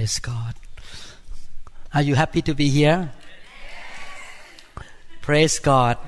Praise God. Are you happy to be here? Praise God.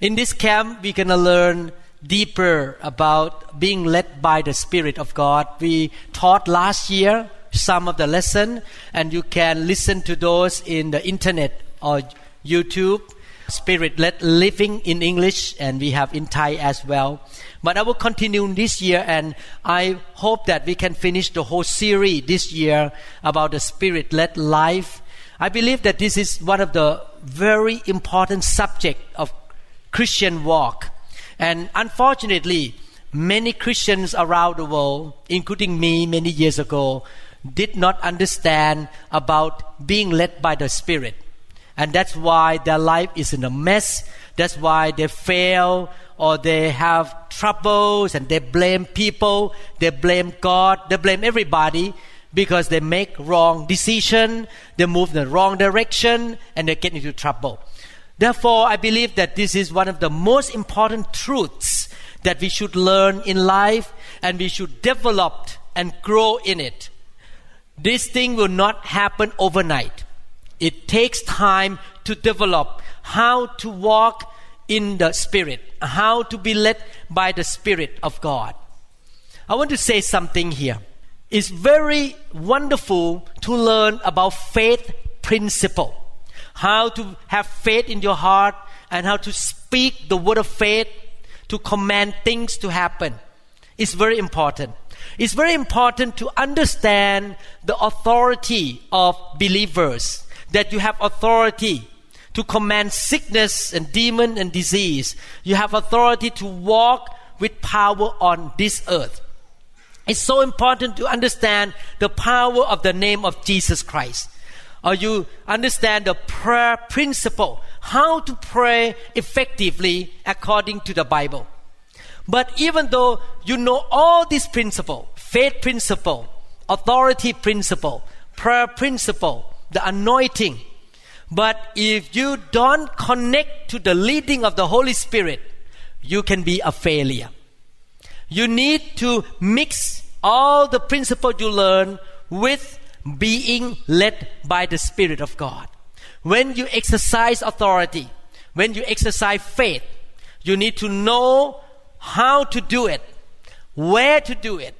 In this camp, we're going to learn deeper about being led by the Spirit of God. We taught last year some of the lesson, and you can listen to those in the internet or YouTube. Spirit led living in English, and we have in Thai as well. But I will continue this year, and I hope that we can finish the whole series this year about the Spirit led life. I believe that this is one of the very important subject of Christian walk. And unfortunately, many Christians around the world, including me many years ago, did not understand about being led by the Spirit. And that's why their life is in a mess. That's why they fail or they have troubles and they blame people, they blame God, they blame everybody because they make wrong decision, they move the wrong direction and they get into trouble. Therefore, I believe that this is one of the most important truths that we should learn in life and we should develop and grow in it. This thing will not happen overnight. It takes time to develop how to walk in the Spirit, how to be led by the Spirit of God. I want to say something here. It's very wonderful to learn about faith principle, how to have faith in your heart and how to speak the word of faith to command things to happen. It's very important. It's very important to understand the authority of believers that you have authority to command sickness and demon and disease. You have authority to walk with power on this earth. It's so important to understand the power of the name of Jesus Christ. Or you understand the prayer principle, how to pray effectively according to the Bible. But even though you know all these principle, faith principle, authority principle, prayer principle, the anointing. But if you don't connect to the leading of the Holy Spirit, you can be a failure. You need to mix all the principles you learn with being led by the Spirit of God. When you exercise authority, when you exercise faith, you need to know how to do it, where to do it,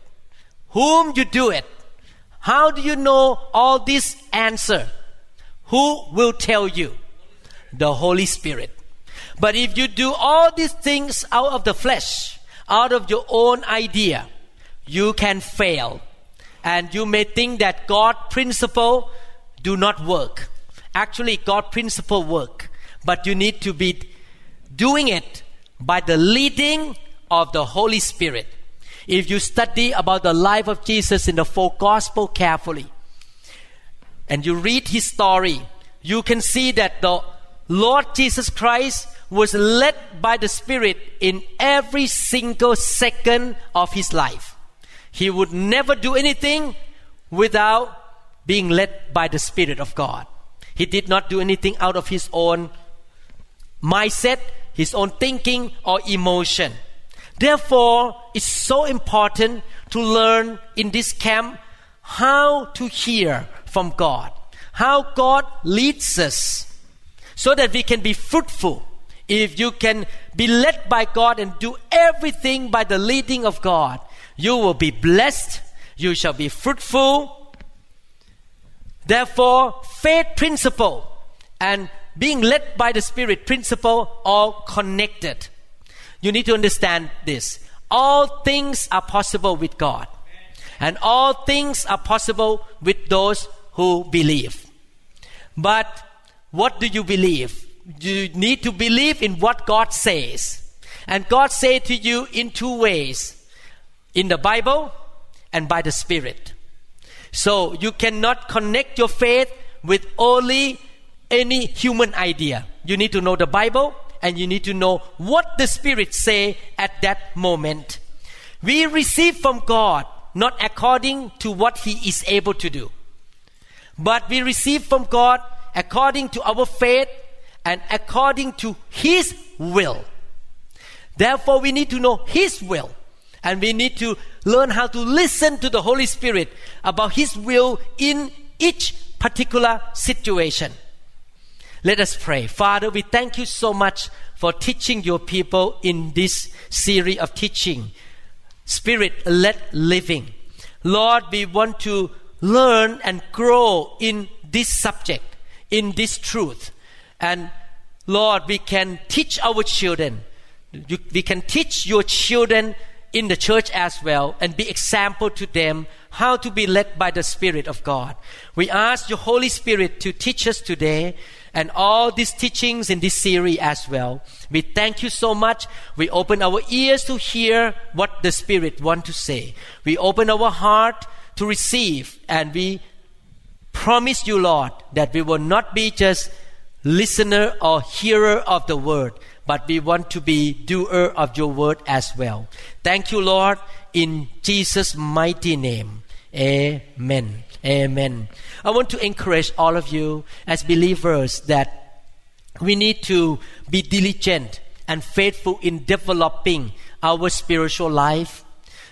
whom you do it, how do you know all this answer? Who will tell you? The Holy Spirit. But if you do all these things out of the flesh, out of your own idea, you can fail. And you may think that God principle do not work. Actually, God principle work. But you need to be doing it by the leading of the Holy Spirit. If you study about the life of Jesus in the four gospel carefully, and you read his story, you can see that the Lord Jesus Christ was led by the Spirit in every single second of his life. He would never do anything without being led by the Spirit of God. He did not do anything out of his own mindset, his own thinking, or emotion. Therefore, it's so important to learn in this camp how to hear from God, how God leads us, so that we can be fruitful. If you can be led by God and do everything by the leading of God, you will be blessed, you shall be fruitful. Therefore, faith principle and being led by the Spirit principle all connected. You need to understand this. All things are possible with God. And all things are possible with those who believe. But what do you believe? You need to believe in what God says. And God says to you in two ways. in the Bible and by the Spirit. So you cannot connect your faith with only any human idea. You need to know the Bible and you need to know what the Spirit say at that moment. We receive from God not according to what He is able to do, but we receive from God according to our faith and according to His will. Therefore, we need to know His will. And we need to learn how to listen to the Holy Spirit about His will in each particular situation. Let us pray. Father, we thank you so much for teaching your people in this series of teaching, Spirit led living. Lord, we want to learn and grow in this subject, in this truth. And Lord, we can teach our children. We can teach your children in the church as well and be example to them how to be led by the Spirit of God. We ask your Holy Spirit to teach us today and all these teachings in this series as well. We thank you so much. We open our ears to hear what the Spirit want to say. We open our heart to receive and we promise you, Lord, that we will not be just listener or hearer of the word, but we want to be doer of your word as well. Thank you, Lord, in Jesus' mighty name. Amen. Amen. I want to encourage all of you as believers that we need to be diligent and faithful in developing our spiritual life.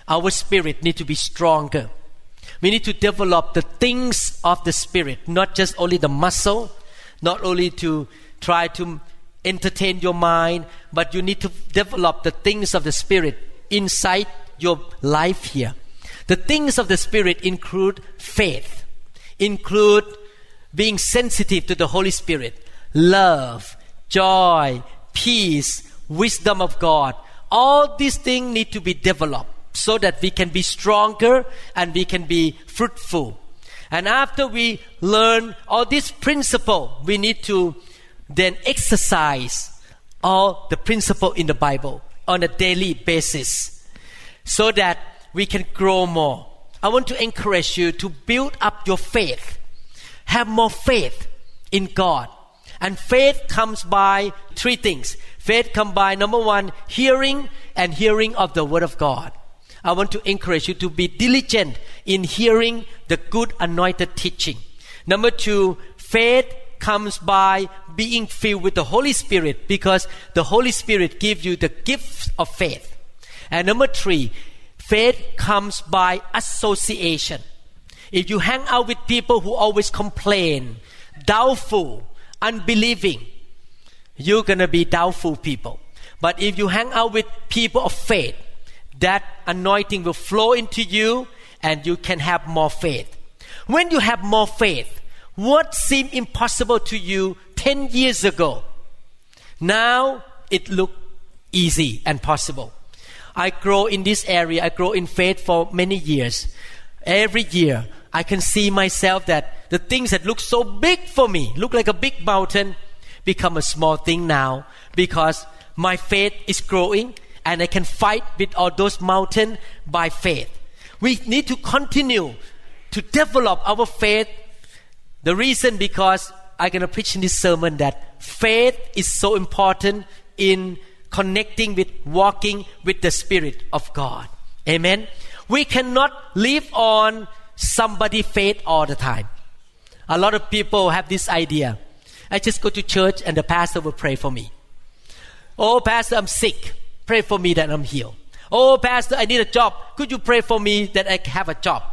Our spirit need to be stronger. We need to develop the things of the spirit, not just only the muscle, not only to try to entertain your mind, but you need to develop the things of the Spirit inside your life here. The things of the Spirit include faith, include being sensitive to the Holy Spirit, love, joy, peace, wisdom of God. All these things need to be developed so that we can be stronger and we can be fruitful. And after we learn all these principle, we need to then exercise all the principle in the Bible on a daily basis so that we can grow more. I want to encourage you to build up your faith. Have more faith in God. And faith comes by three things. Faith comes by number one, hearing and hearing of the Word of God. I want to encourage you to be diligent in hearing the good anointed teaching. Number two, faith comes by being filled with the Holy Spirit because the Holy Spirit gives you the gift of faith. And number three, faith comes by association. If you hang out with people who always complain, doubtful, unbelieving, you're gonna be doubtful people. But if you hang out with people of faith, that anointing will flow into you and you can have more faith. When you have more faith, what seemed impossible to you 10 years ago, now it looks easy and possible. I grow in this area, I grow in faith for many years. Every year, I can see myself that the things that look so big for me, look like a big mountain, become a small thing now because my faith is growing and I can fight with all those mountains by faith. We need to continue to develop our faith the reason because I'm going to preach in this sermon that faith is so important in connecting with walking with the Spirit of God. Amen. We cannot live on somebody faith all the time. A lot of people have this idea. I just go to church and the pastor will pray for me. Oh, pastor, I'm sick. Pray for me that I'm healed. Oh, pastor, I need a job. Could you pray for me that I have a job?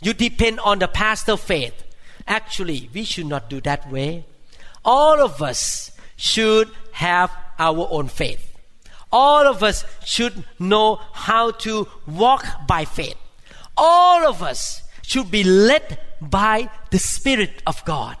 You depend on the pastor faith. Actually, we should not do that way. All of us should have our own faith. All of us should know how to walk by faith. All of us should be led by the Spirit of God.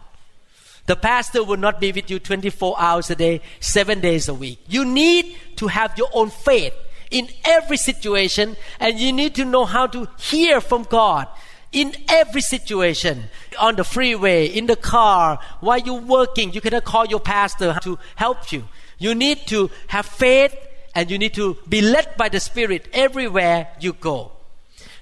The pastor will not be with you 24 hours a day, seven days a week. You need to have your own faith in every situation, and you need to know how to hear from God in every situation on the freeway in the car while you're working you cannot call your pastor to help you you need to have faith and you need to be led by the spirit everywhere you go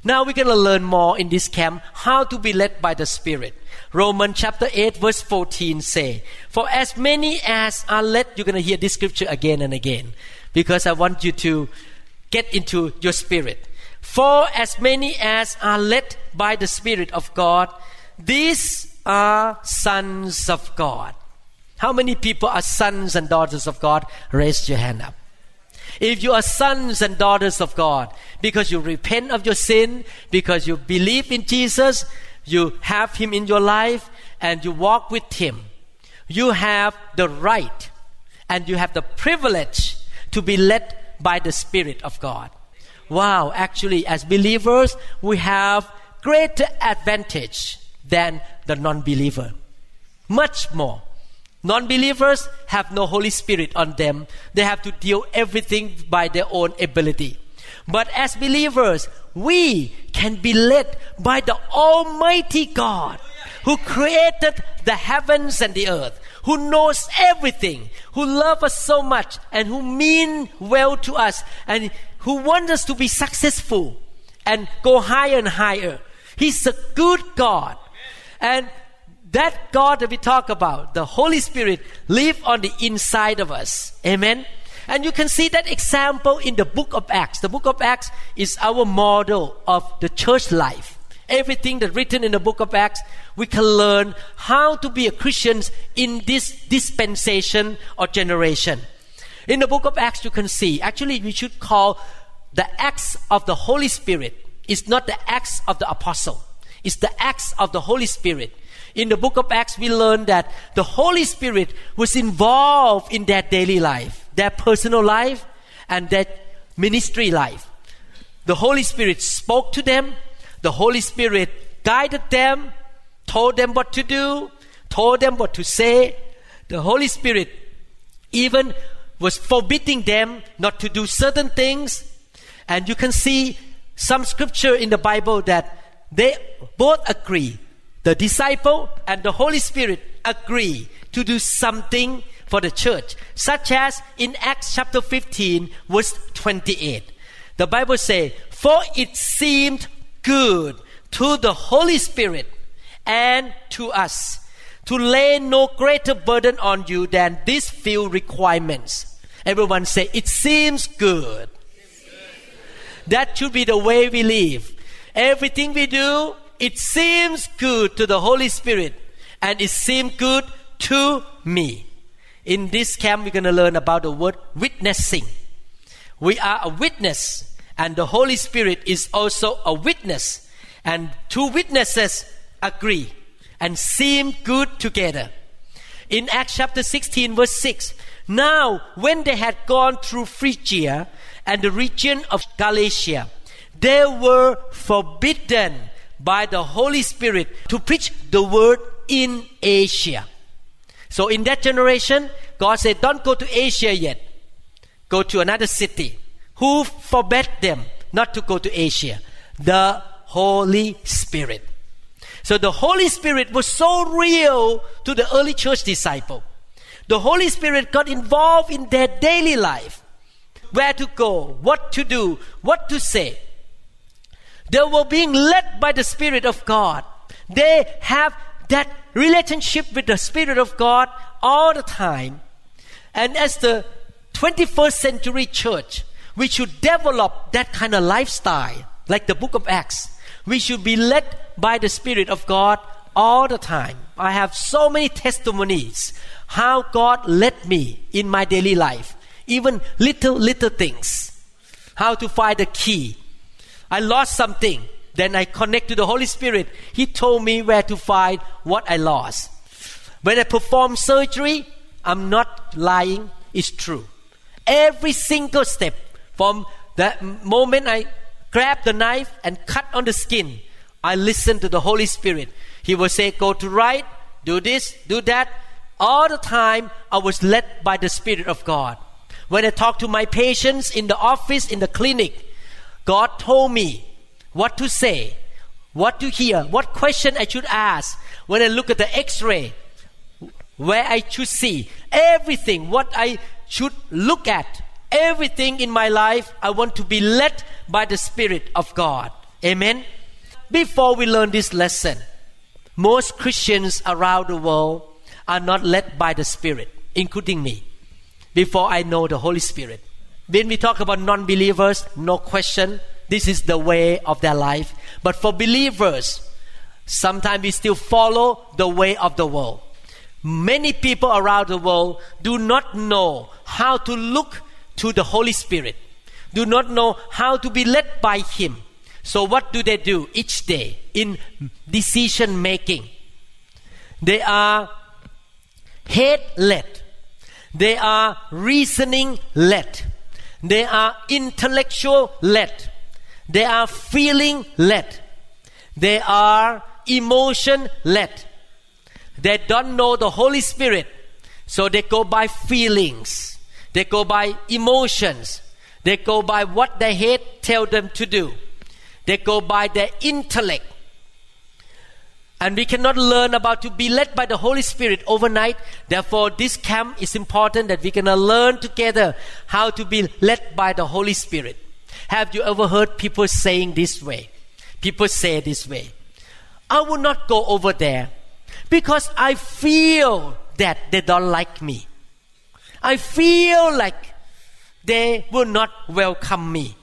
Now we're going to learn more in this camp how to be led by the Spirit. Romans chapter 8 verse 14 say, For as many as are led, you're going to hear this scripture again and again because I want you to get into your spirit. For as many as are led by the Spirit of God, these are sons of God. How many people are sons and daughters of God? Raise your hand up. If you are sons and daughters of God, because you repent of your sin, because you believe in Jesus, you have Him in your life, and you walk with Him, you have the right and you have the privilege to be led by the Spirit of God. Wow, actually, as believers, we have greater advantage than the non believer. Much more. Non believers have no Holy Spirit on them. They have to deal everything by their own ability. But as believers, we can be led by the Almighty God who created the heavens and the earth, who knows everything, who loves us so much, and who mean well to us, and who wants us to be successful and go higher and higher. He's a good God. And that God that we talk about, the Holy Spirit, live on the inside of us. Amen. And you can see that example in the book of Acts. The book of Acts is our model of the church life. Everything that's written in the book of Acts, we can learn how to be a Christian in this dispensation or generation. In the book of Acts, you can see, actually, we should call the acts of the Holy Spirit. It's not the acts of the apostle. It's the acts of the Holy Spirit. In the book of Acts, we learn that the Holy Spirit was involved in their daily life, their personal life, and their ministry life. The Holy Spirit spoke to them. The Holy Spirit guided them, told them what to do, told them what to say. The Holy Spirit even was forbidding them not to do certain things. And you can see some scripture in the Bible that they both agree the disciple and the Holy Spirit agree to do something for the church, such as in Acts chapter 15, verse 28. The Bible says, For it seemed good to the Holy Spirit and to us to lay no greater burden on you than these few requirements. Everyone say, It seems good. That should be the way we live. Everything we do, it seems good to the Holy Spirit and it seemed good to me. In this camp, we're going to learn about the word witnessing. We are a witness, and the Holy Spirit is also a witness. And two witnesses agree and seem good together. In Acts chapter 16, verse 6, now when they had gone through Phrygia and the region of Galatia, they were forbidden by the Holy Spirit to preach the word in Asia. So in that generation, God said, Don't go to Asia yet. Go to another city. Who forbade them not to go to Asia? The Holy Spirit. So the Holy Spirit was so real to the early church disciple. The Holy Spirit got involved in their daily life. Where to go, what to do, what to say. They were being led by the Spirit of God. They have that relationship with the Spirit of God all the time. And as the 21st century church, we should develop that kind of lifestyle, like the book of Acts. We should be led by the Spirit of God all the time. I have so many testimonies how God led me in my daily life, even little, little things. How to find the key, I lost something. Then I connect to the Holy Spirit. He told me where to find what I lost. When I perform surgery, I'm not lying, it's true. Every single step from the moment I grab the knife and cut on the skin, I listen to the Holy Spirit. He will say, Go to right, do this, do that. All the time, I was led by the Spirit of God. When I talk to my patients in the office, in the clinic, God told me what to say, what to hear, what question I should ask when I look at the x ray, where I should see, everything, what I should look at, everything in my life, I want to be led by the Spirit of God. Amen. Before we learn this lesson, most Christians around the world are not led by the Spirit, including me, before I know the Holy Spirit. When we talk about non believers, no question, this is the way of their life. But for believers, sometimes we still follow the way of the world. Many people around the world do not know how to look to the Holy Spirit, do not know how to be led by Him. So, what do they do each day in decision making? They are head led, they are reasoning led, they are intellectual led, they are feeling led, they are emotion led. They don't know the Holy Spirit, so they go by feelings, they go by emotions, they go by what their head tell them to do. They go by their intellect. And we cannot learn about to be led by the Holy Spirit overnight. Therefore, this camp is important that we can learn together how to be led by the Holy Spirit. Have you ever heard people saying this way? People say this way. I will not go over there because I feel that they don't like me. I feel like they will not welcome me.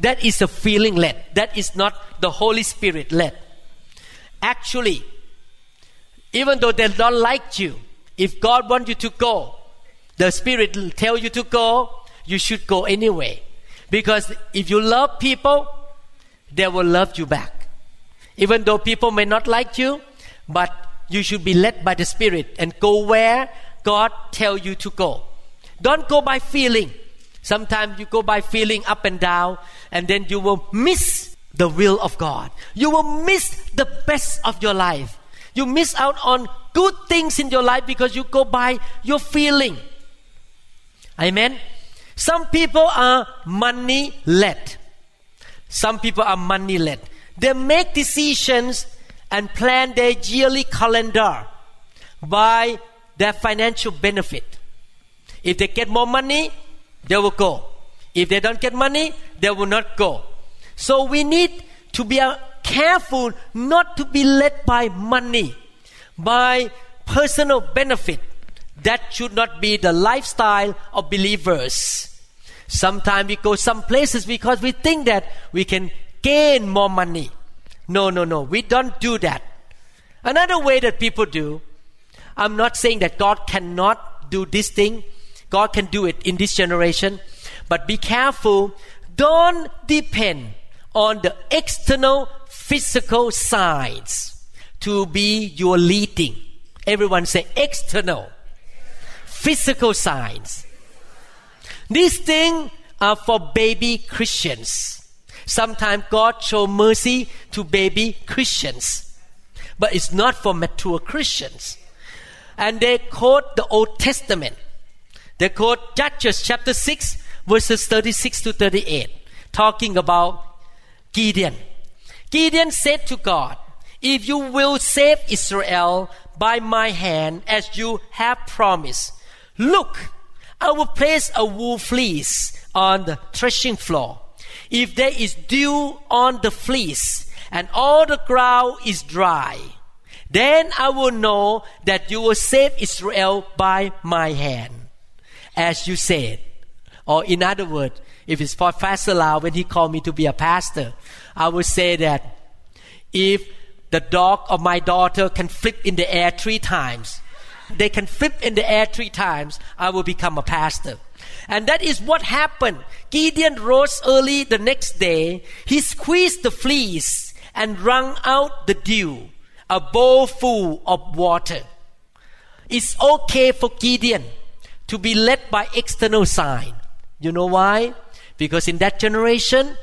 That is a feeling led. That is not the Holy Spirit led. Actually, even though they don't like you, if God wants you to go, the Spirit will tell you to go, you should go anyway. Because if you love people, they will love you back. Even though people may not like you, but you should be led by the Spirit and go where God tell you to go. Don't go by feeling. Sometimes you go by feeling up and down, and then you will miss the will of God. You will miss the best of your life. You miss out on good things in your life because you go by your feeling. Amen. Some people are money led. Some people are money led. They make decisions and plan their yearly calendar by their financial benefit. If they get more money, they will go. If they don't get money, they will not go. So we need to be careful not to be led by money, by personal benefit. That should not be the lifestyle of believers. Sometimes we go some places because we think that we can gain more money. No, no, no. We don't do that. Another way that people do, I'm not saying that God cannot do this thing. God can do it in this generation. But be careful. Don't depend on the external physical signs to be your leading. Everyone say external physical signs. These things are for baby Christians. Sometimes God show mercy to baby Christians, but it's not for mature Christians. And they quote the Old Testament. They quote Judges chapter 6, verses 36 to 38, talking about Gideon. Gideon said to God, If you will save Israel by my hand as you have promised, look, I will place a wool fleece on the threshing floor. If there is dew on the fleece and all the ground is dry, then I will know that you will save Israel by my hand, as you said. Or in other words, if it's for Pastor Lau, when he called me to be a pastor, I would say that if the dog of my daughter can flip in the air three times, they can flip in the air three times, I will become a pastor. And that is what happened. Gideon rose early the next day. He squeezed the fleece and wrung out the dew, a bowl full of water. It's okay for Gideon to be led by external sign. You know why? Because in that generation,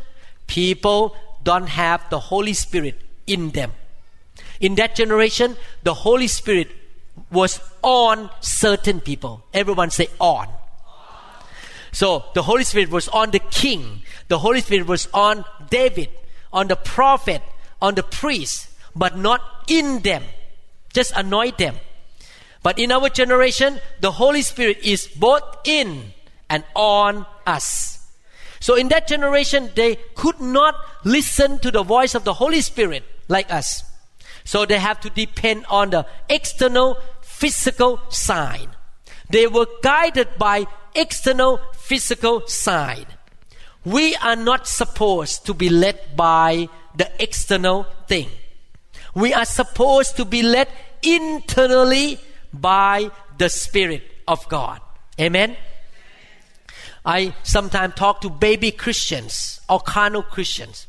people don't have the Holy Spirit in them. In that generation, the Holy Spirit was on certain people. Everyone say on. So the Holy Spirit was on the king. The Holy Spirit was on David, on the prophet, on the priest, but not in them. Just anoint them. But in our generation, the Holy Spirit is both in and on us. So in that generation, they could not listen to the voice of the Holy Spirit like us. So they have to depend on the external physical sign. They were guided by external physical sign. We are not supposed to be led by the external thing. We are supposed to be led internally by the Spirit of God. Amen. I sometimes talk to baby Christians or carnal Christians.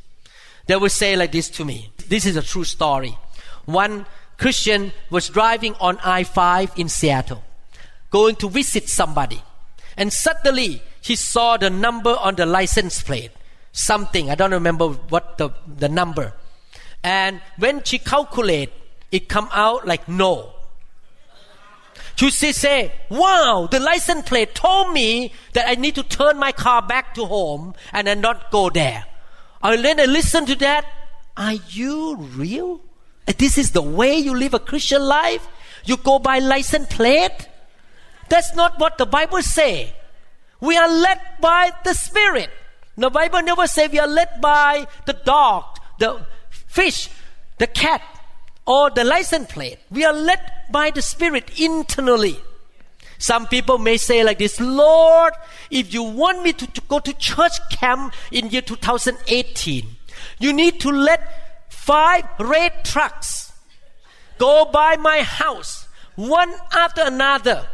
They will say like this to me. This is a true story. One Christian was driving on I 5 in Seattle, going to visit somebody. And suddenly he saw the number on the license plate. Something, I don't remember what the, the number. And when she calculate, it come out like no. She say, wow, the license plate told me that I need to turn my car back to home and then not go there. And then I listen to that. Are you real? This is the way you live a Christian life? You go by license plate? That's not what the Bible say. We are led by the Spirit. The Bible never say we are led by the dog, the fish, the cat, or the license plate. We are led by the Spirit internally. Some people may say like this, Lord, if you want me to, to go to church camp in year 2018, you need to let five red trucks go by my house, one after another.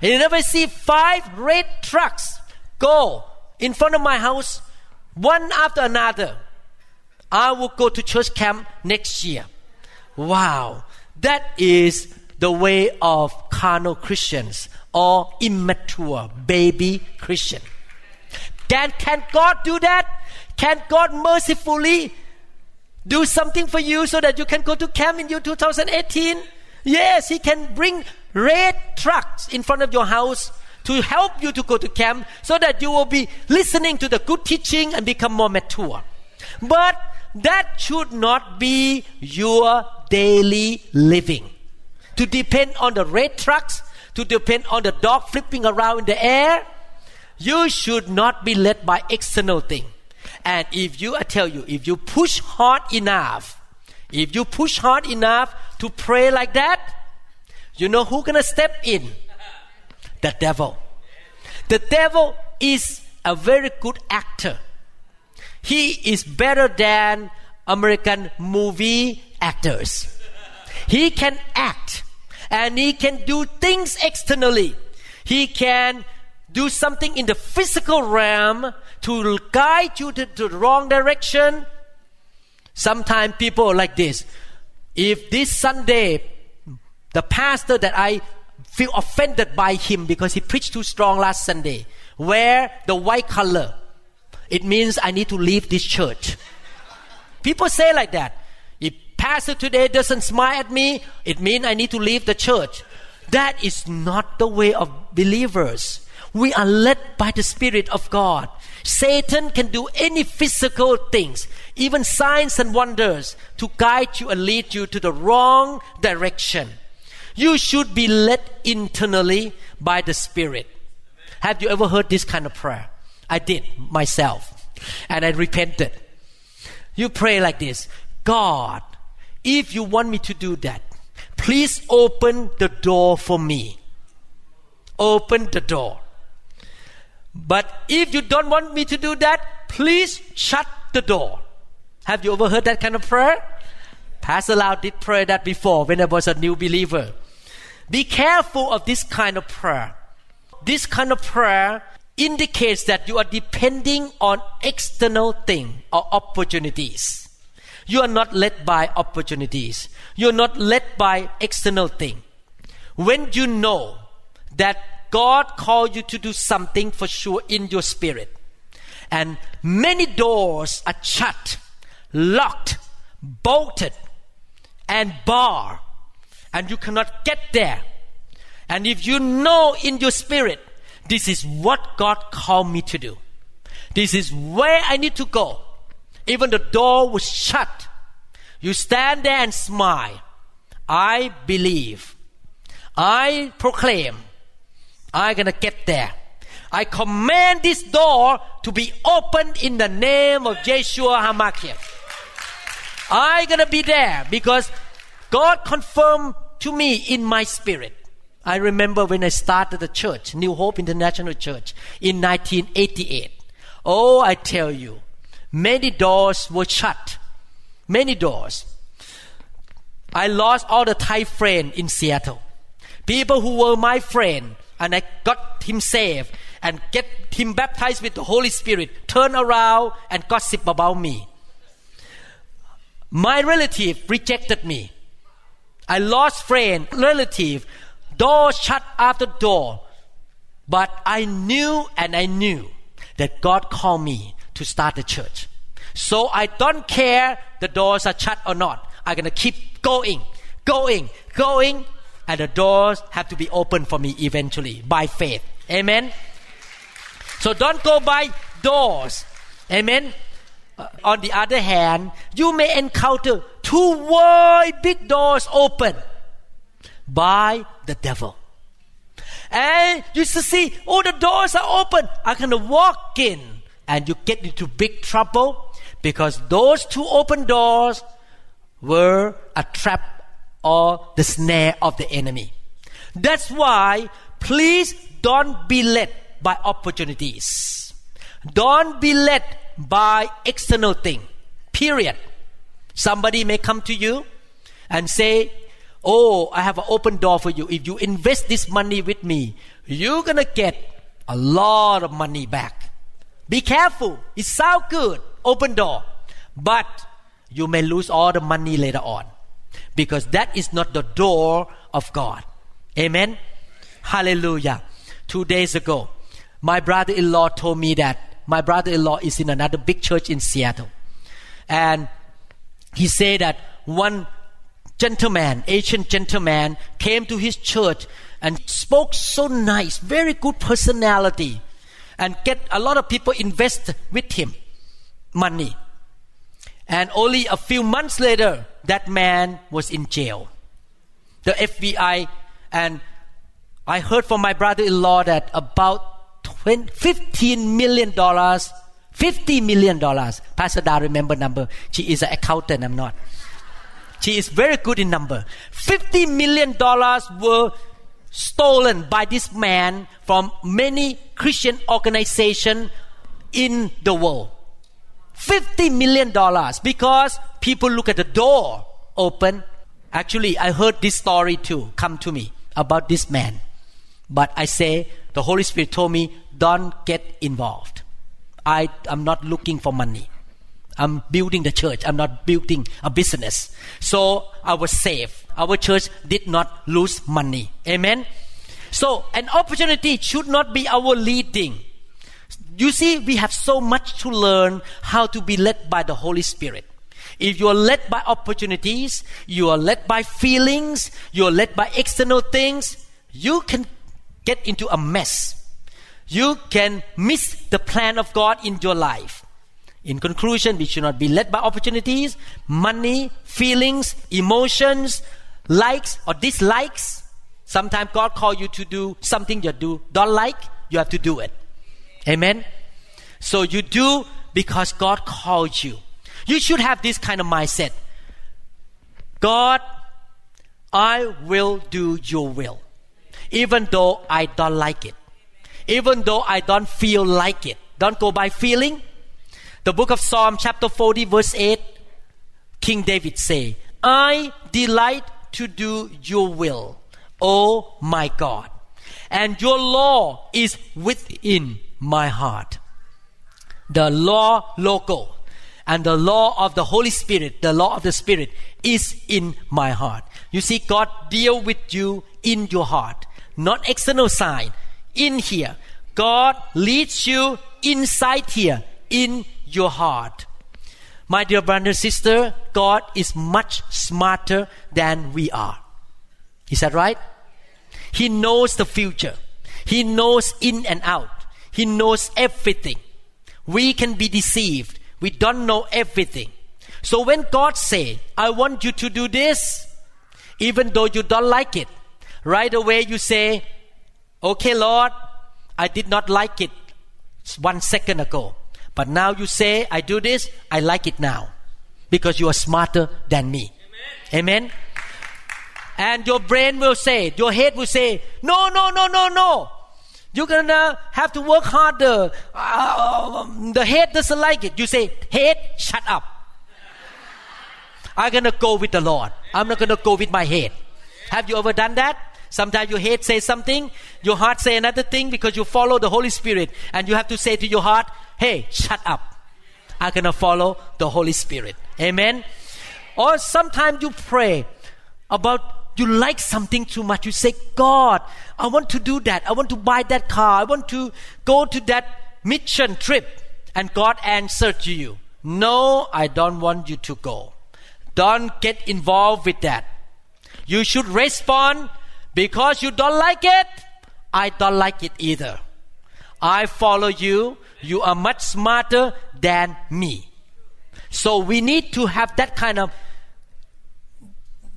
And you never see five red trucks go in front of my house, one after another. I will go to church camp next year. Wow, that is the way of carnal Christians or immature baby Christian. Can, can God do that? Can God mercifully do something for you so that you can go to camp in year 2018? Yes, He can bring red trucks in front of your house to help you to go to camp so that you will be listening to the good teaching and become more mature. But that should not be your daily living. To depend on the red trucks, to depend on the dog flipping around in the air, you should not be led by external thing. And if you, I tell you, if you push hard enough, if you push hard enough to pray like that, you know who gonna step in? The devil. The devil is a very good actor. He is better than American movie actors. He can act and he can do things externally. He can do something in the physical realm to guide you to, to the wrong direction. Sometimes people like this. If this Sunday, the pastor that I feel offended by him because he preached too strong last Sunday, wear the white color, it means I need to leave this church. People say like that. Pastor today doesn't smile at me, it means I need to leave the church. That is not the way of believers. We are led by the Spirit of God. Satan can do any physical things, even signs and wonders, to guide you and lead you to the wrong direction. You should be led internally by the Spirit. Have you ever heard this kind of prayer? I did myself. And I repented. You pray like this God, if you want me to do that, please open the door for me. Open the door. But if you don't want me to do that, please shut the door. Have you ever heard that kind of prayer? Pastor Lau did pray that before when I was a new believer. Be careful of this kind of prayer. This kind of prayer indicates that you are depending on external thing or opportunities. You are not led by opportunities. You are not led by external thing. When you know that God called you to do something for sure in your spirit, and many doors are shut, locked, bolted, and barred, and you cannot get there. And if you know in your spirit this is what God called me to do. This is where I need to go. Even the door was shut. You stand there and smile. I believe. I proclaim. I'm gonna get there. I command this door to be opened in the name of Yeshua HaMashiach. I'm gonna be there because God confirmed to me in my spirit. I remember when I started the church, New Hope International Church, in 1988. Oh, I tell you, many doors were shut. Many doors. I lost all the Thai friends in Seattle. People who were my friend, and I got him saved and get him baptized with the Holy Spirit, turn around and gossip about me. My relative rejected me. I lost friend, relative, door shut after door. But I knew and I knew that God called me to start the church. So I don't care the doors are shut or not. I'm gonna keep going, going, going, and the doors have to be open for me eventually by faith. Amen. So don't go by doors. Amen. Uh, on the other hand, you may encounter two wide big doors open by the devil. And you see, oh, the doors are open. I'm going to walk in. And you get into big trouble because those two open doors were a trap or the snare of the enemy. That's why, please don't be led by opportunities. Don't be led by external thing. Period. Somebody may come to you and say, Oh, I have an open door for you. If you invest this money with me, you're gonna get a lot of money back. Be careful. It sounds good. Open door. But you may lose all the money later on. Because that is not the door of God. Amen. Hallelujah. Two days ago, my brother in law told me that my brother in law is in another big church in Seattle. And he said that one gentleman, Asian gentleman, came to his church and spoke so nice, very good personality, and get a lot of people invest with him money. And only a few months later, that man was in jail. The FBI and I heard from my brother-in-law that about 20, 15 million dollars, 50 million dollars. Pastor Da remember number. She is an accountant. I'm not. She is very good in number. 50 million dollars were stolen by this man from many Christian organizations in the world. 50 million dollars because people look at the door open. Actually, I heard this story too come to me about this man. But I say, the Holy Spirit told me, don't get involved. I am not looking for money. I'm building the church. I'm not building a business. So I was safe. Our church did not lose money. Amen. So an opportunity should not be our leading. You see, we have so much to learn how to be led by the Holy Spirit. If you are led by opportunities, you are led by feelings, you are led by external things, you can get into a mess. You can miss the plan of God in your life. In conclusion, we should not be led by opportunities, money, feelings, emotions, likes or dislikes. Sometimes God call you to do something you do don't like, you have to do it. Amen. So you do because God called you. You should have this kind of mindset. God, I will do your will. Even though I don't like it. Even though I don't feel like it. Don't go by feeling. The book of Psalm chapter 40 verse 8, King David say, I delight to do your will, O my God, and your law is within my heart. The law local and the law of the Holy Spirit, the law of the Spirit is in my heart. You see, God deal with you in your heart, not external sign. In here, God leads you inside here, in your heart. My dear brother and sister, God is much smarter than we are. Is that right? He knows the future. He knows in and out. He knows everything. We can be deceived. We don't know everything. So when God say, I want you to do this, even though you don't like it, right away you say, okay Lord, I did not like it one second ago. But now you say, I do this, I like it now. Because you are smarter than me. Amen. Amen. And your brain will say, your head will say, no, no, no, no, no. You're gonna have to work harder. Uh, the head doesn't like it. You say, head, shut up. I'm gonna go with the Lord. I'm not gonna go with my head. Have you ever done that? Sometimes your head says something, your heart say another thing because you follow the Holy Spirit, and you have to say to your heart, "Hey, shut up! I'm gonna follow the Holy Spirit." Amen. Or sometimes you pray about you like something too much. You say, "God, I want to do that. I want to buy that car. I want to go to that mission trip," and God answered to you, "No, I don't want you to go. Don't get involved with that." You should respond because you don't like it, I don't like it either. I follow you. You are much smarter than me. So we need to have that kind of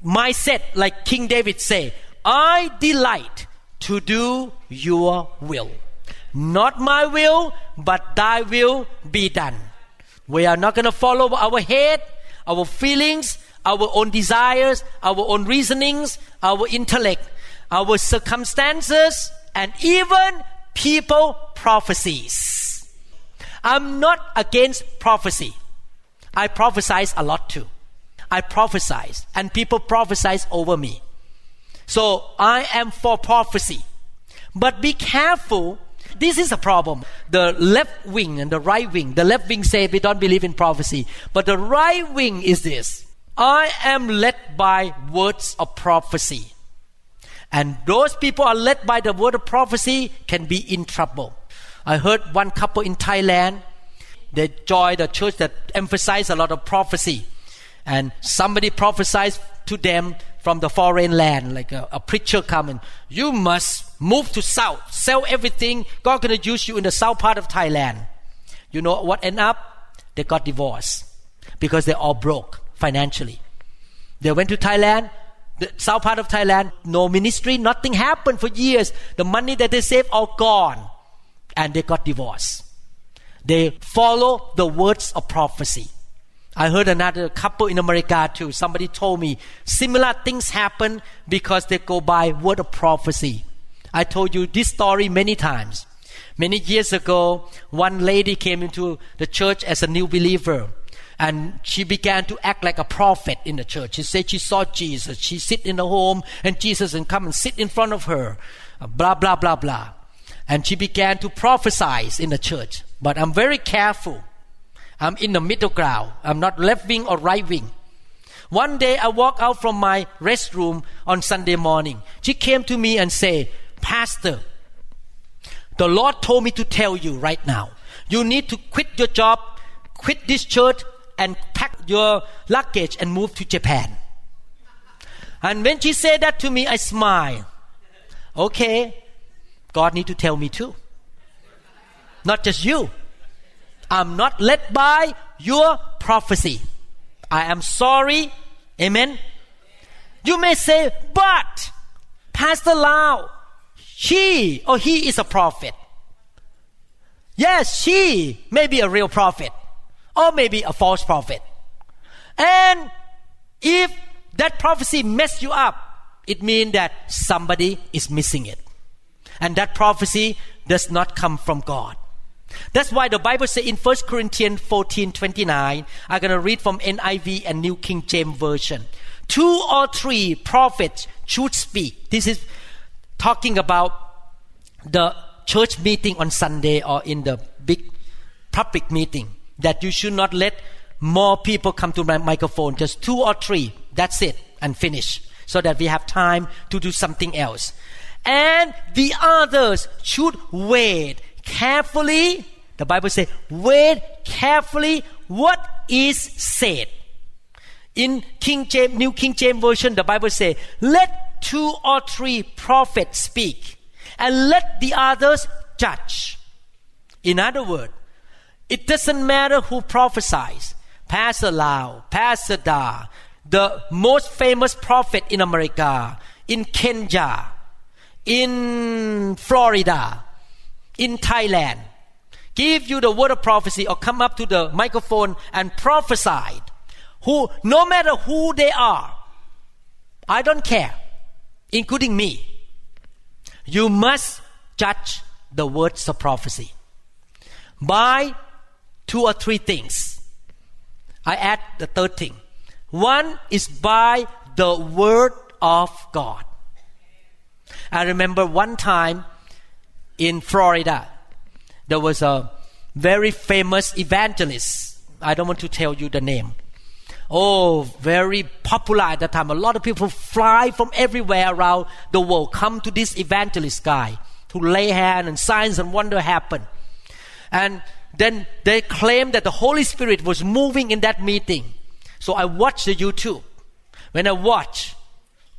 mindset, like King David say, I delight to do your will. Not my will, but thy will be done. We are not going to follow our head, our feelings, our own desires, our own reasonings, our intellect our circumstances, and even people prophecies. I'm not against prophecy. I prophesize a lot too. I prophesize, and people prophesize over me. So I am for prophecy. But be careful. This is a problem. The left wing and the right wing. The left wing say we don't believe in prophecy. But the right wing is this. I am led by words of prophecy. And those people are led by the word of prophecy can be in trouble. I heard one couple in Thailand, they joined a church that emphasized a lot of prophecy. And somebody prophesied to them from the foreign land, like a, a preacher coming, you must move to south, sell everything. God gonna use you in the south part of Thailand. You know what ended up? They got divorced because they all broke financially. They went to Thailand, the south part of Thailand, no ministry, nothing happened for years. The money that they saved all gone. And they got divorced. They follow the words of prophecy. I heard another couple in America too. Somebody told me similar things happen because they go by word of prophecy. I told you this story many times. Many years ago, one lady came into the church as a new believer and she began to act like a prophet in the church. She said she saw Jesus. She sit in the home and Jesus and come and sit in front of her. Blah blah blah blah. And she began to prophesy in the church. But I'm very careful. I'm in the middle ground. I'm not left wing or right wing. One day I walk out from my restroom on Sunday morning. She came to me and say, Pastor, the Lord told me to tell you right now, you need to quit your job, quit this church, and pack your luggage and move to Japan. And when she said that to me, I smiled. Okay, God need to tell me too. Not just you. I'm not led by your prophecy. I am sorry. Amen. You may say, but Pastor Lau, she or he is a prophet. Yes, she may be a real prophet or maybe a false prophet. And if that prophecy messed you up, it means that somebody is missing it. And that prophecy does not come from God. That's why the Bible says in 1 Corinthians 14 29, I'm going to read from NIV and New King James Version. Two or three prophets should speak. This is talking about the church meeting on Sunday or in the big public meeting that you should not let more people come to my microphone, just two or three. That's it, and finish, so that we have time to do something else. And the others should wait carefully. The Bible says, wait carefully what is said. In King James, New King James Version, the Bible says, let two or three prophets speak, and let the others judge. In other words, it doesn't matter who prophesies. Pastor Lau, Pastor Da, the most famous prophet in America, in Kenya, in Florida, in Thailand give you the word of prophecy or come up to the microphone and prophesy, who, no matter who they are, I don't care, including me, you must judge the words of prophecy by two or three things. I add the third thing. One is by the word of God. I remember one time in Florida, there was a very famous evangelist. I don't want to tell you the name. Oh, very popular at that time. A lot of people fly from everywhere around the world come to this evangelist guy to lay hand and signs and wonder happen. And then they claim that the Holy Spirit was moving in that meeting. So I watched the YouTube. When I watched,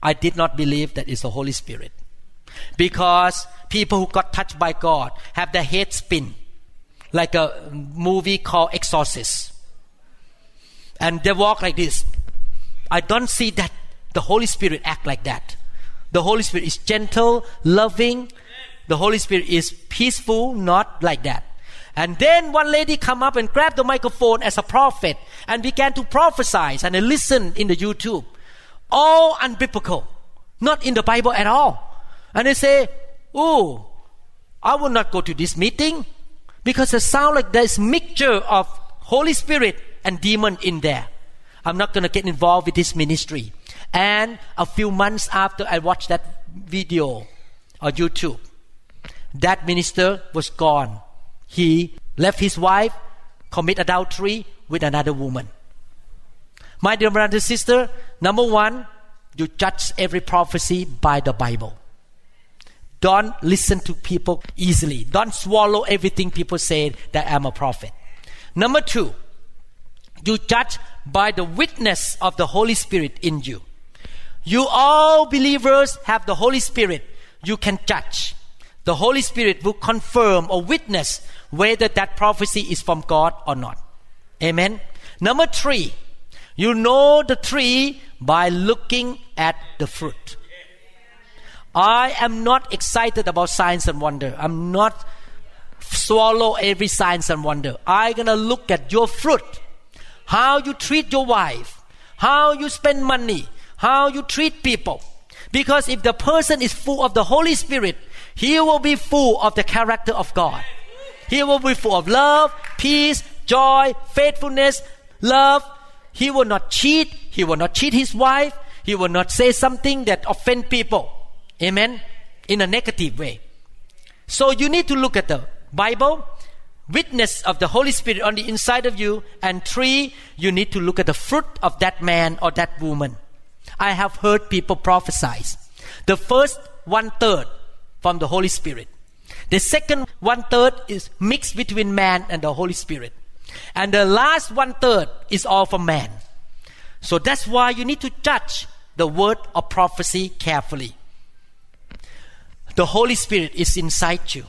I did not believe that it's the Holy Spirit. Because people who got touched by God have their head spin, like a movie called Exorcist. And they walk like this. I don't see that the Holy Spirit act like that. The Holy Spirit is gentle, loving. The Holy Spirit is peaceful, not like that. And then one lady come up and grab the microphone as a prophet and began to prophesy and I listened in the YouTube. All unbiblical. Not in the Bible at all. And they say, Oh, I will not go to this meeting because it sounds like there's mixture of Holy Spirit and demon in there. I'm not gonna get involved with this ministry. And a few months after I watched that video on YouTube, that minister was gone. He left his wife, commit adultery with another woman. My dear brother and sister, number one, you judge every prophecy by the Bible. Don't listen to people easily. Don't swallow everything people say that I'm a prophet. Number two, you judge by the witness of the Holy Spirit in you. You all believers have the Holy Spirit. You can judge. The Holy Spirit will confirm or witness whether that prophecy is from God or not. Amen. Number three, you know the tree by looking at the fruit. I am not excited about signs and wonder. I'm not swallow every signs and wonder. I'm gonna look at your fruit, how you treat your wife, how you spend money, how you treat people. Because if the person is full of the Holy Spirit, he will be full of the character of God. He will be full of love, peace, joy, faithfulness, love. He will not cheat. He will not cheat his wife. He will not say something that offend people. Amen? In a negative way. So you need to look at the Bible, witness of the Holy Spirit on the inside of you, and three, you need to look at the fruit of that man or that woman. I have heard people prophesy. The first one third from the Holy Spirit. The second one third is mixed between man and the Holy Spirit. And the last one third is all from man. So that's why you need to judge the word of prophecy carefully the Holy Spirit is inside you.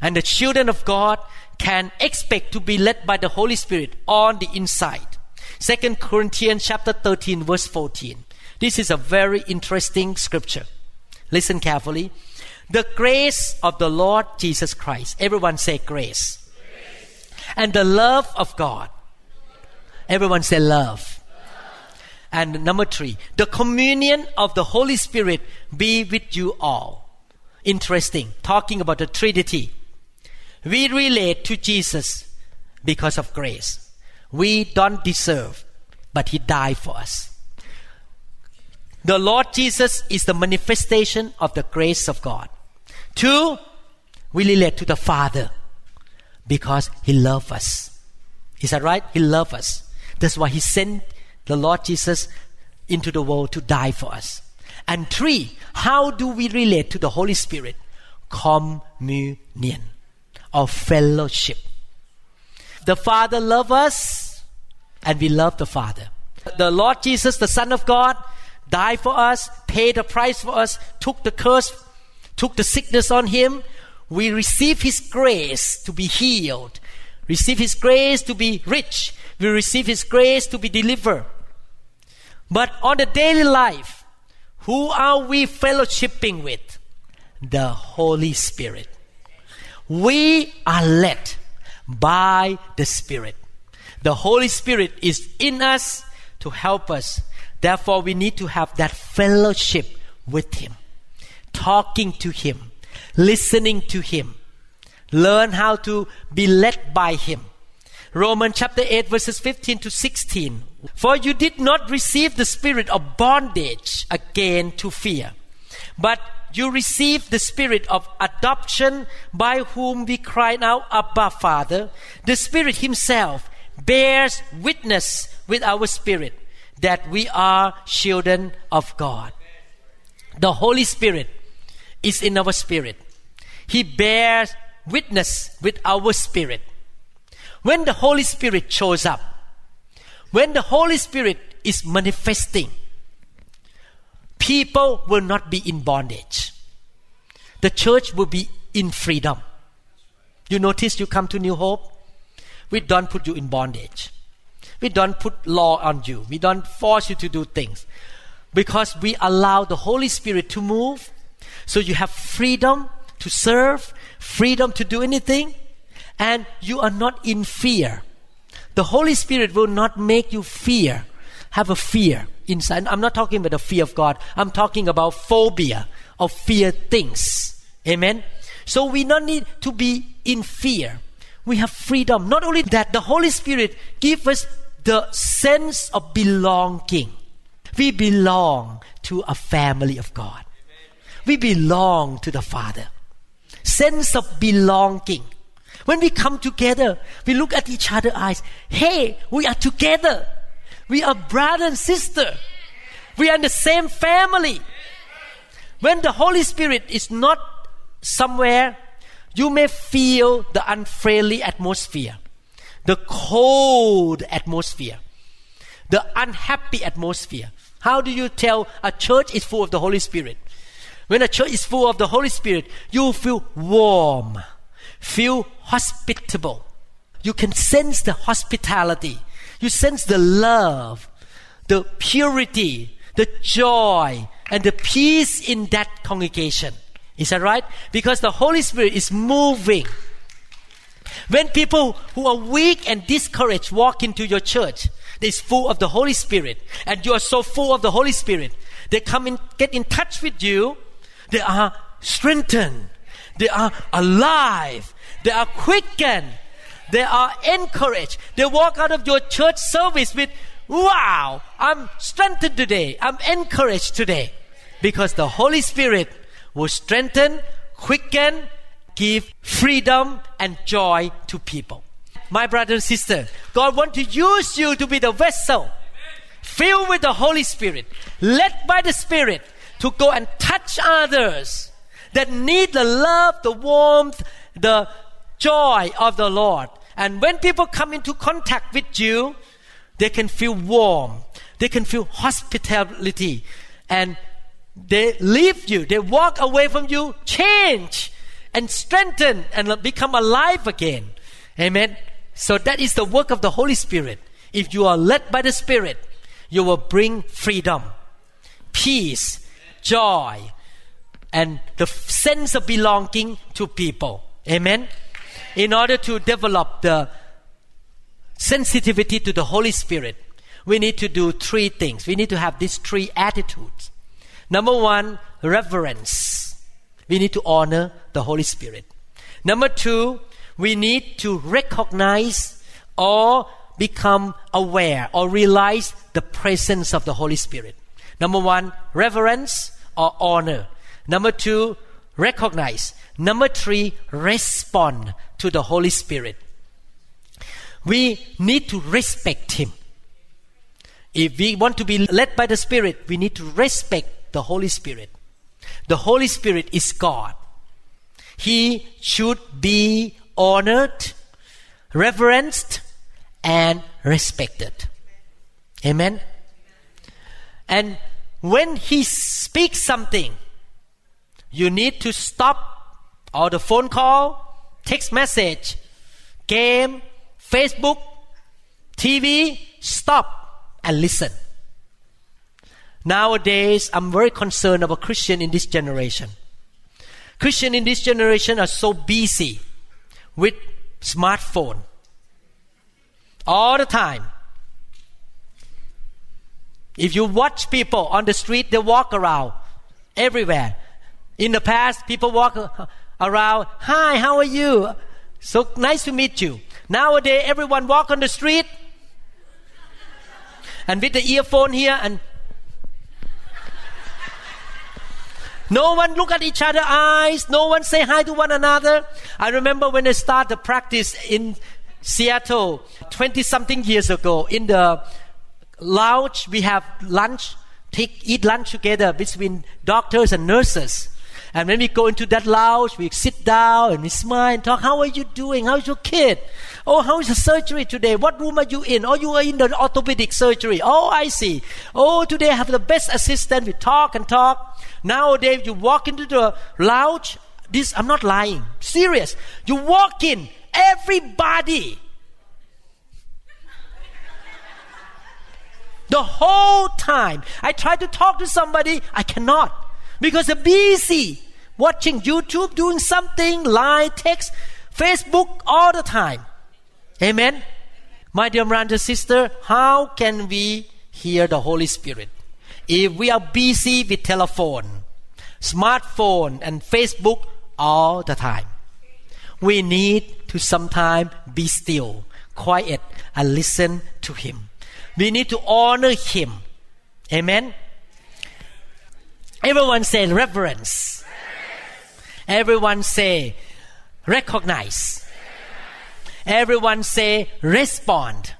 And the children of God can expect to be led by the Holy Spirit on the inside. Second Corinthians chapter 13 verse 14. This is a very interesting scripture. Listen carefully. The grace of the Lord Jesus Christ. Everyone say grace. grace. And the love of God. Everyone say love. love. And number three, the communion of the Holy Spirit be with you all interesting, talking about the Trinity. We relate to Jesus because of grace. We don't deserve, but He died for us. The Lord Jesus is the manifestation of the grace of God. Two, we relate to the Father because He loves us. Is that right? He loves us. That's why He sent the Lord Jesus into the world to die for us. And three, how do we relate to the Holy Spirit? Communion or fellowship. The Father loves us and we love the Father. The Lord Jesus, the Son of God, died for us, paid the price for us, took the curse, took the sickness on Him. We receive His grace to be healed, receive His grace to be rich, we receive His grace to be delivered. But on the daily life, who are we fellowshipping with? The Holy Spirit. We are led by the Spirit. The Holy Spirit is in us to help us. Therefore, we need to have that fellowship with Him, talking to Him, listening to Him, learn how to be led by Him. Romans chapter 8, verses 15 to 16. For you did not receive the spirit of bondage again to fear, but you received the spirit of adoption by whom we cry out, Abba, Father. The Spirit Himself bears witness with our spirit that we are children of God. The Holy Spirit is in our spirit. He bears witness with our spirit. When the Holy Spirit shows up, when the Holy Spirit is manifesting, people will not be in bondage. The church will be in freedom. You notice you come to New Hope, we don't put you in bondage. We don't put law on you. We don't force you to do things. Because we allow the Holy Spirit to move. So you have freedom to serve, freedom to do anything, and you are not in fear. The Holy Spirit will not make you fear, have a fear inside. I'm not talking about the fear of God. I'm talking about phobia of fear things. Amen. So we don't need to be in fear. We have freedom. Not only that, the Holy Spirit gives us the sense of belonging. We belong to a family of God. We belong to the Father. Sense of belonging. When we come together, we look at each other's eyes. Hey, we are together. We are brother and sister. We are in the same family. When the Holy Spirit is not somewhere, you may feel the unfriendly atmosphere the cold atmosphere, the unhappy atmosphere. How do you tell a church is full of the Holy Spirit? When a church is full of the Holy Spirit, you feel warm, feel hospitable. You can sense the hospitality. You sense the love, the purity, the joy, and the peace in that congregation. Is that right? Because the Holy Spirit is moving when people who are weak and discouraged walk into your church, they're full of the Holy Spirit, and you are so full of the Holy Spirit, they come and get in touch with you, they are strengthened, they are alive, they are quickened, they are encouraged. They walk out of your church service with, wow, I'm strengthened today, I'm encouraged today. Because the Holy Spirit will strengthen, quicken, give freedom and joy to people. My brother and sister, God wants to use you to be the vessel filled with the Holy Spirit, led by the Spirit to go and touch others that need the love, the warmth, the joy of the Lord. And when people come into contact with you, they can feel warm, they can feel hospitality, and they leave you, they walk away from you, change and strengthen and become alive again. Amen. So that is the work of the Holy Spirit. If you are led by the Spirit, you will bring freedom, peace, joy, and the sense of belonging to people. Amen. In order to develop the sensitivity to the Holy Spirit, we need to do three things. We need to have these three attitudes. Number one, reverence we need to honor the Holy Spirit. Number two, we need to recognize or become aware or realize the presence of the Holy Spirit. Number one, reverence or honor. Number two, recognize. Number three, respond to the Holy Spirit. We need to respect Him. If we want to be led by the Spirit, we need to respect the Holy Spirit. The Holy Spirit is God. He should be honored, reverenced, and respected. Amen. And when He speaks something, you need to stop all the phone call, text message, game, Facebook, TV, stop and listen. Nowadays, I'm very concerned about Christian in this generation. Christian in this generation are so busy with smartphone all the time. If you watch people on the street, they walk around everywhere. In the past, people walk around, hi, how are you? So nice to meet you. Nowadays, everyone walk on the street and with the earphone here and no one look at each other eyes. No one say hi to one another. I remember when I started the practice in Seattle 20 something years ago in the lounge we have lunch take eat lunch together between doctors and nurses and when we go into that lounge we sit down and we smile and talk how are you doing? How's your kid? Oh how is the surgery today? What room are you in? Oh you are in the orthopedic surgery. Oh i see. Oh today i have the best assistant. We talk and talk. Nowadays you walk into the lounge this i'm not lying. Serious. You walk in everybody The whole time. I try to talk to somebody, I cannot. Because they're busy watching YouTube, doing something, line, text, Facebook all the time. Amen. My dear brother sister, how can we hear the Holy Spirit if we are busy with telephone, smartphone, and Facebook all the time? We need to sometimes be still, quiet, and listen to Him. We need to honor Him. Amen. Everyone say reverence. Everyone say recognize. Everyone say respond.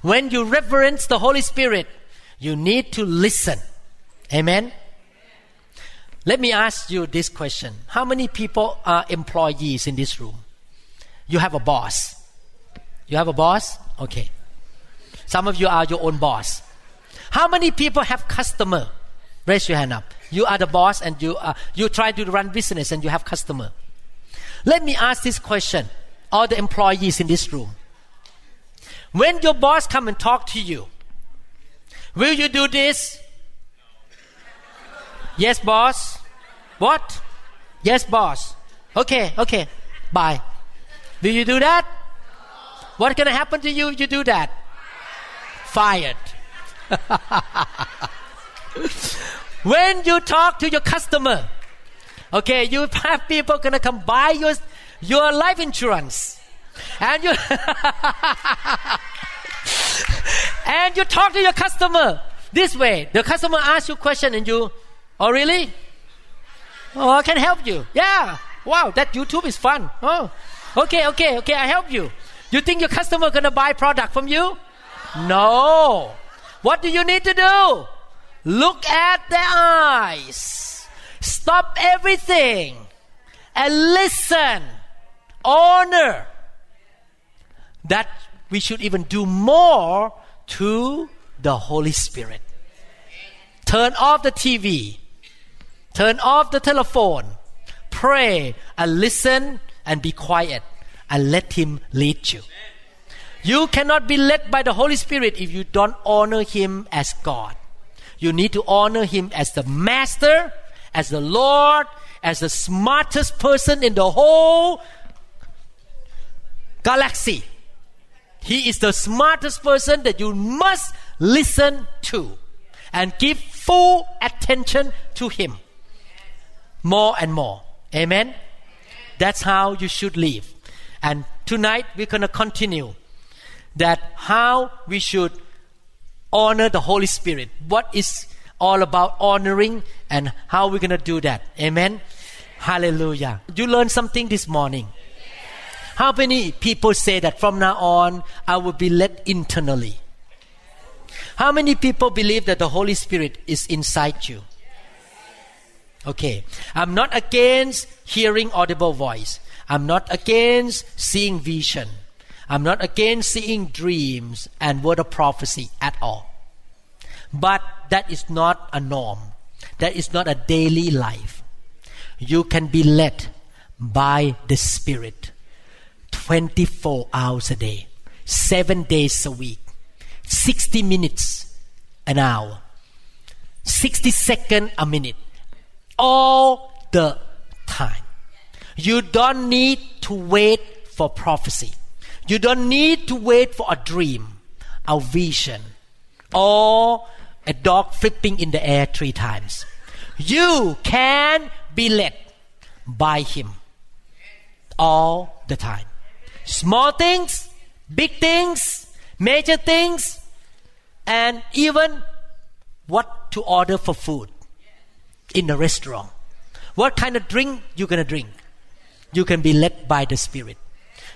When you reverence the Holy Spirit, you need to listen. Amen. Let me ask you this question. How many people are employees in this room? You have a boss. You have a boss? Okay. Some of you are your own boss. How many people have customer? Raise your hand up. You are the boss and you are, you try to run business and you have customer. Let me ask this question. All the employees in this room. When your boss come and talk to you, will you do this? Yes, boss. What? Yes, boss. Okay, okay. Bye. Will you do that? What gonna happen to you if you do that? fired. when you talk to your customer, okay, you have people gonna come buy your your life insurance, and you and you talk to your customer this way. The customer asks you question, and you, oh really? Oh, I can help you. Yeah. Wow, that YouTube is fun. Oh, okay, okay, okay. I help you. You think your customer gonna buy product from you? No. What do you need to do? Look at their eyes. Stop everything and listen. Honor. That we should even do more to the Holy Spirit. Turn off the TV. Turn off the telephone. Pray and listen and be quiet and let Him lead you. You cannot be led by the Holy Spirit if you don't honor Him as God. You need to honor Him as the Master, as the Lord, as the smartest person in the whole galaxy. He is the smartest person that you must listen to and give full attention to Him more and more. Amen? That's how you should live. And tonight we're going to continue that how we should honor the Holy Spirit. What is all about honoring and how we're going to do that. Amen. Hallelujah. You learned something this morning. How many people say that from now on I will be led internally? How many people believe that the Holy Spirit is inside you? Okay. I'm not against hearing audible voice. I'm not against seeing vision. I'm not against seeing dreams and word of prophecy at all. But that is not a norm. That is not a daily life. You can be led by the Spirit 24 hours a day, 7 days a week, 60 minutes an hour, 60 seconds a minute, all the time. You don't need to wait for prophecy. You don't need to wait for a dream, a vision, or a dog flipping in the air three times. You can be led by Him all the time. Small things, big things, major things, and even what to order for food in a restaurant. What kind of drink you're gonna drink? You can be led by the Spirit,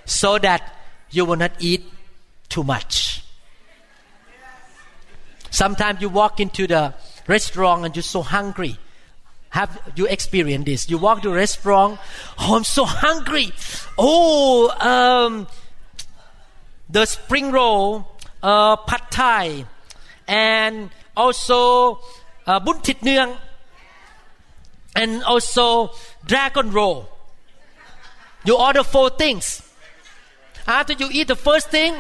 so that you will not eat too much. Sometimes you walk into the restaurant and you're so hungry. Have you experienced this? You walk to restaurant, oh, I'm so hungry. Oh, um, the spring roll, uh, pad thai, and also uh, bun thit nương, and also dragon roll. You order four things. After you eat the first thing,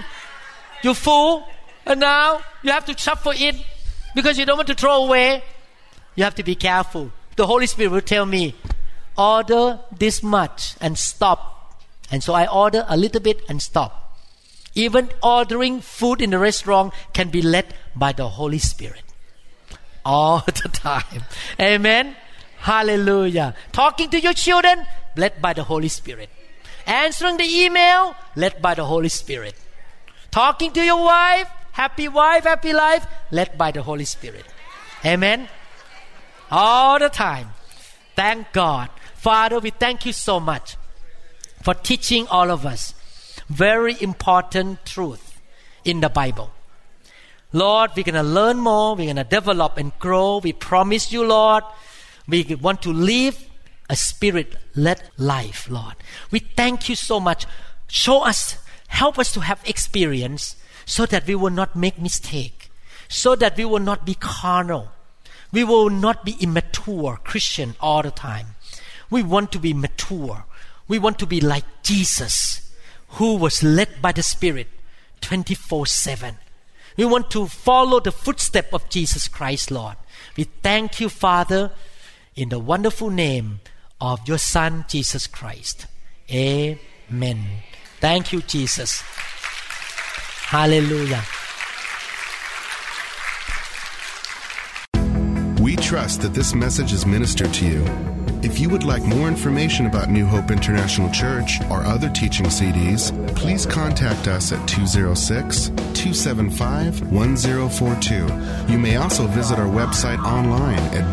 you full, and now you have to shuffle it because you don't want to throw away. You have to be careful. The Holy Spirit will tell me, order this much and stop. And so I order a little bit and stop. Even ordering food in the restaurant can be led by the Holy Spirit. All the time. Amen. Hallelujah. Talking to your children, led by the Holy Spirit. Answering the email, led by the Holy Spirit. Talking to your wife, happy wife, happy life, led by the Holy Spirit. Amen. All the time. Thank God. Father, we thank you so much for teaching all of us very important truth in the Bible. Lord, we're going to learn more, we're going to develop and grow. We promise you, Lord, we want to live a spirit led life, Lord. We thank you so much. Show us, help us to have experience so that we will not make mistake, so that we will not be carnal. We will not be immature Christian all the time. We want to be mature. We want to be like Jesus, who was led by the Spirit 24 7. We want to follow the footstep of Jesus Christ, Lord. We thank you, Father, in the wonderful name of your Son, Jesus Christ. Amen. Thank you, Jesus. Hallelujah. We trust that this message is ministered to you. If you would like more information about New Hope International Church or other teaching CDs, please contact us at 206 275 1042. You may also visit our website online at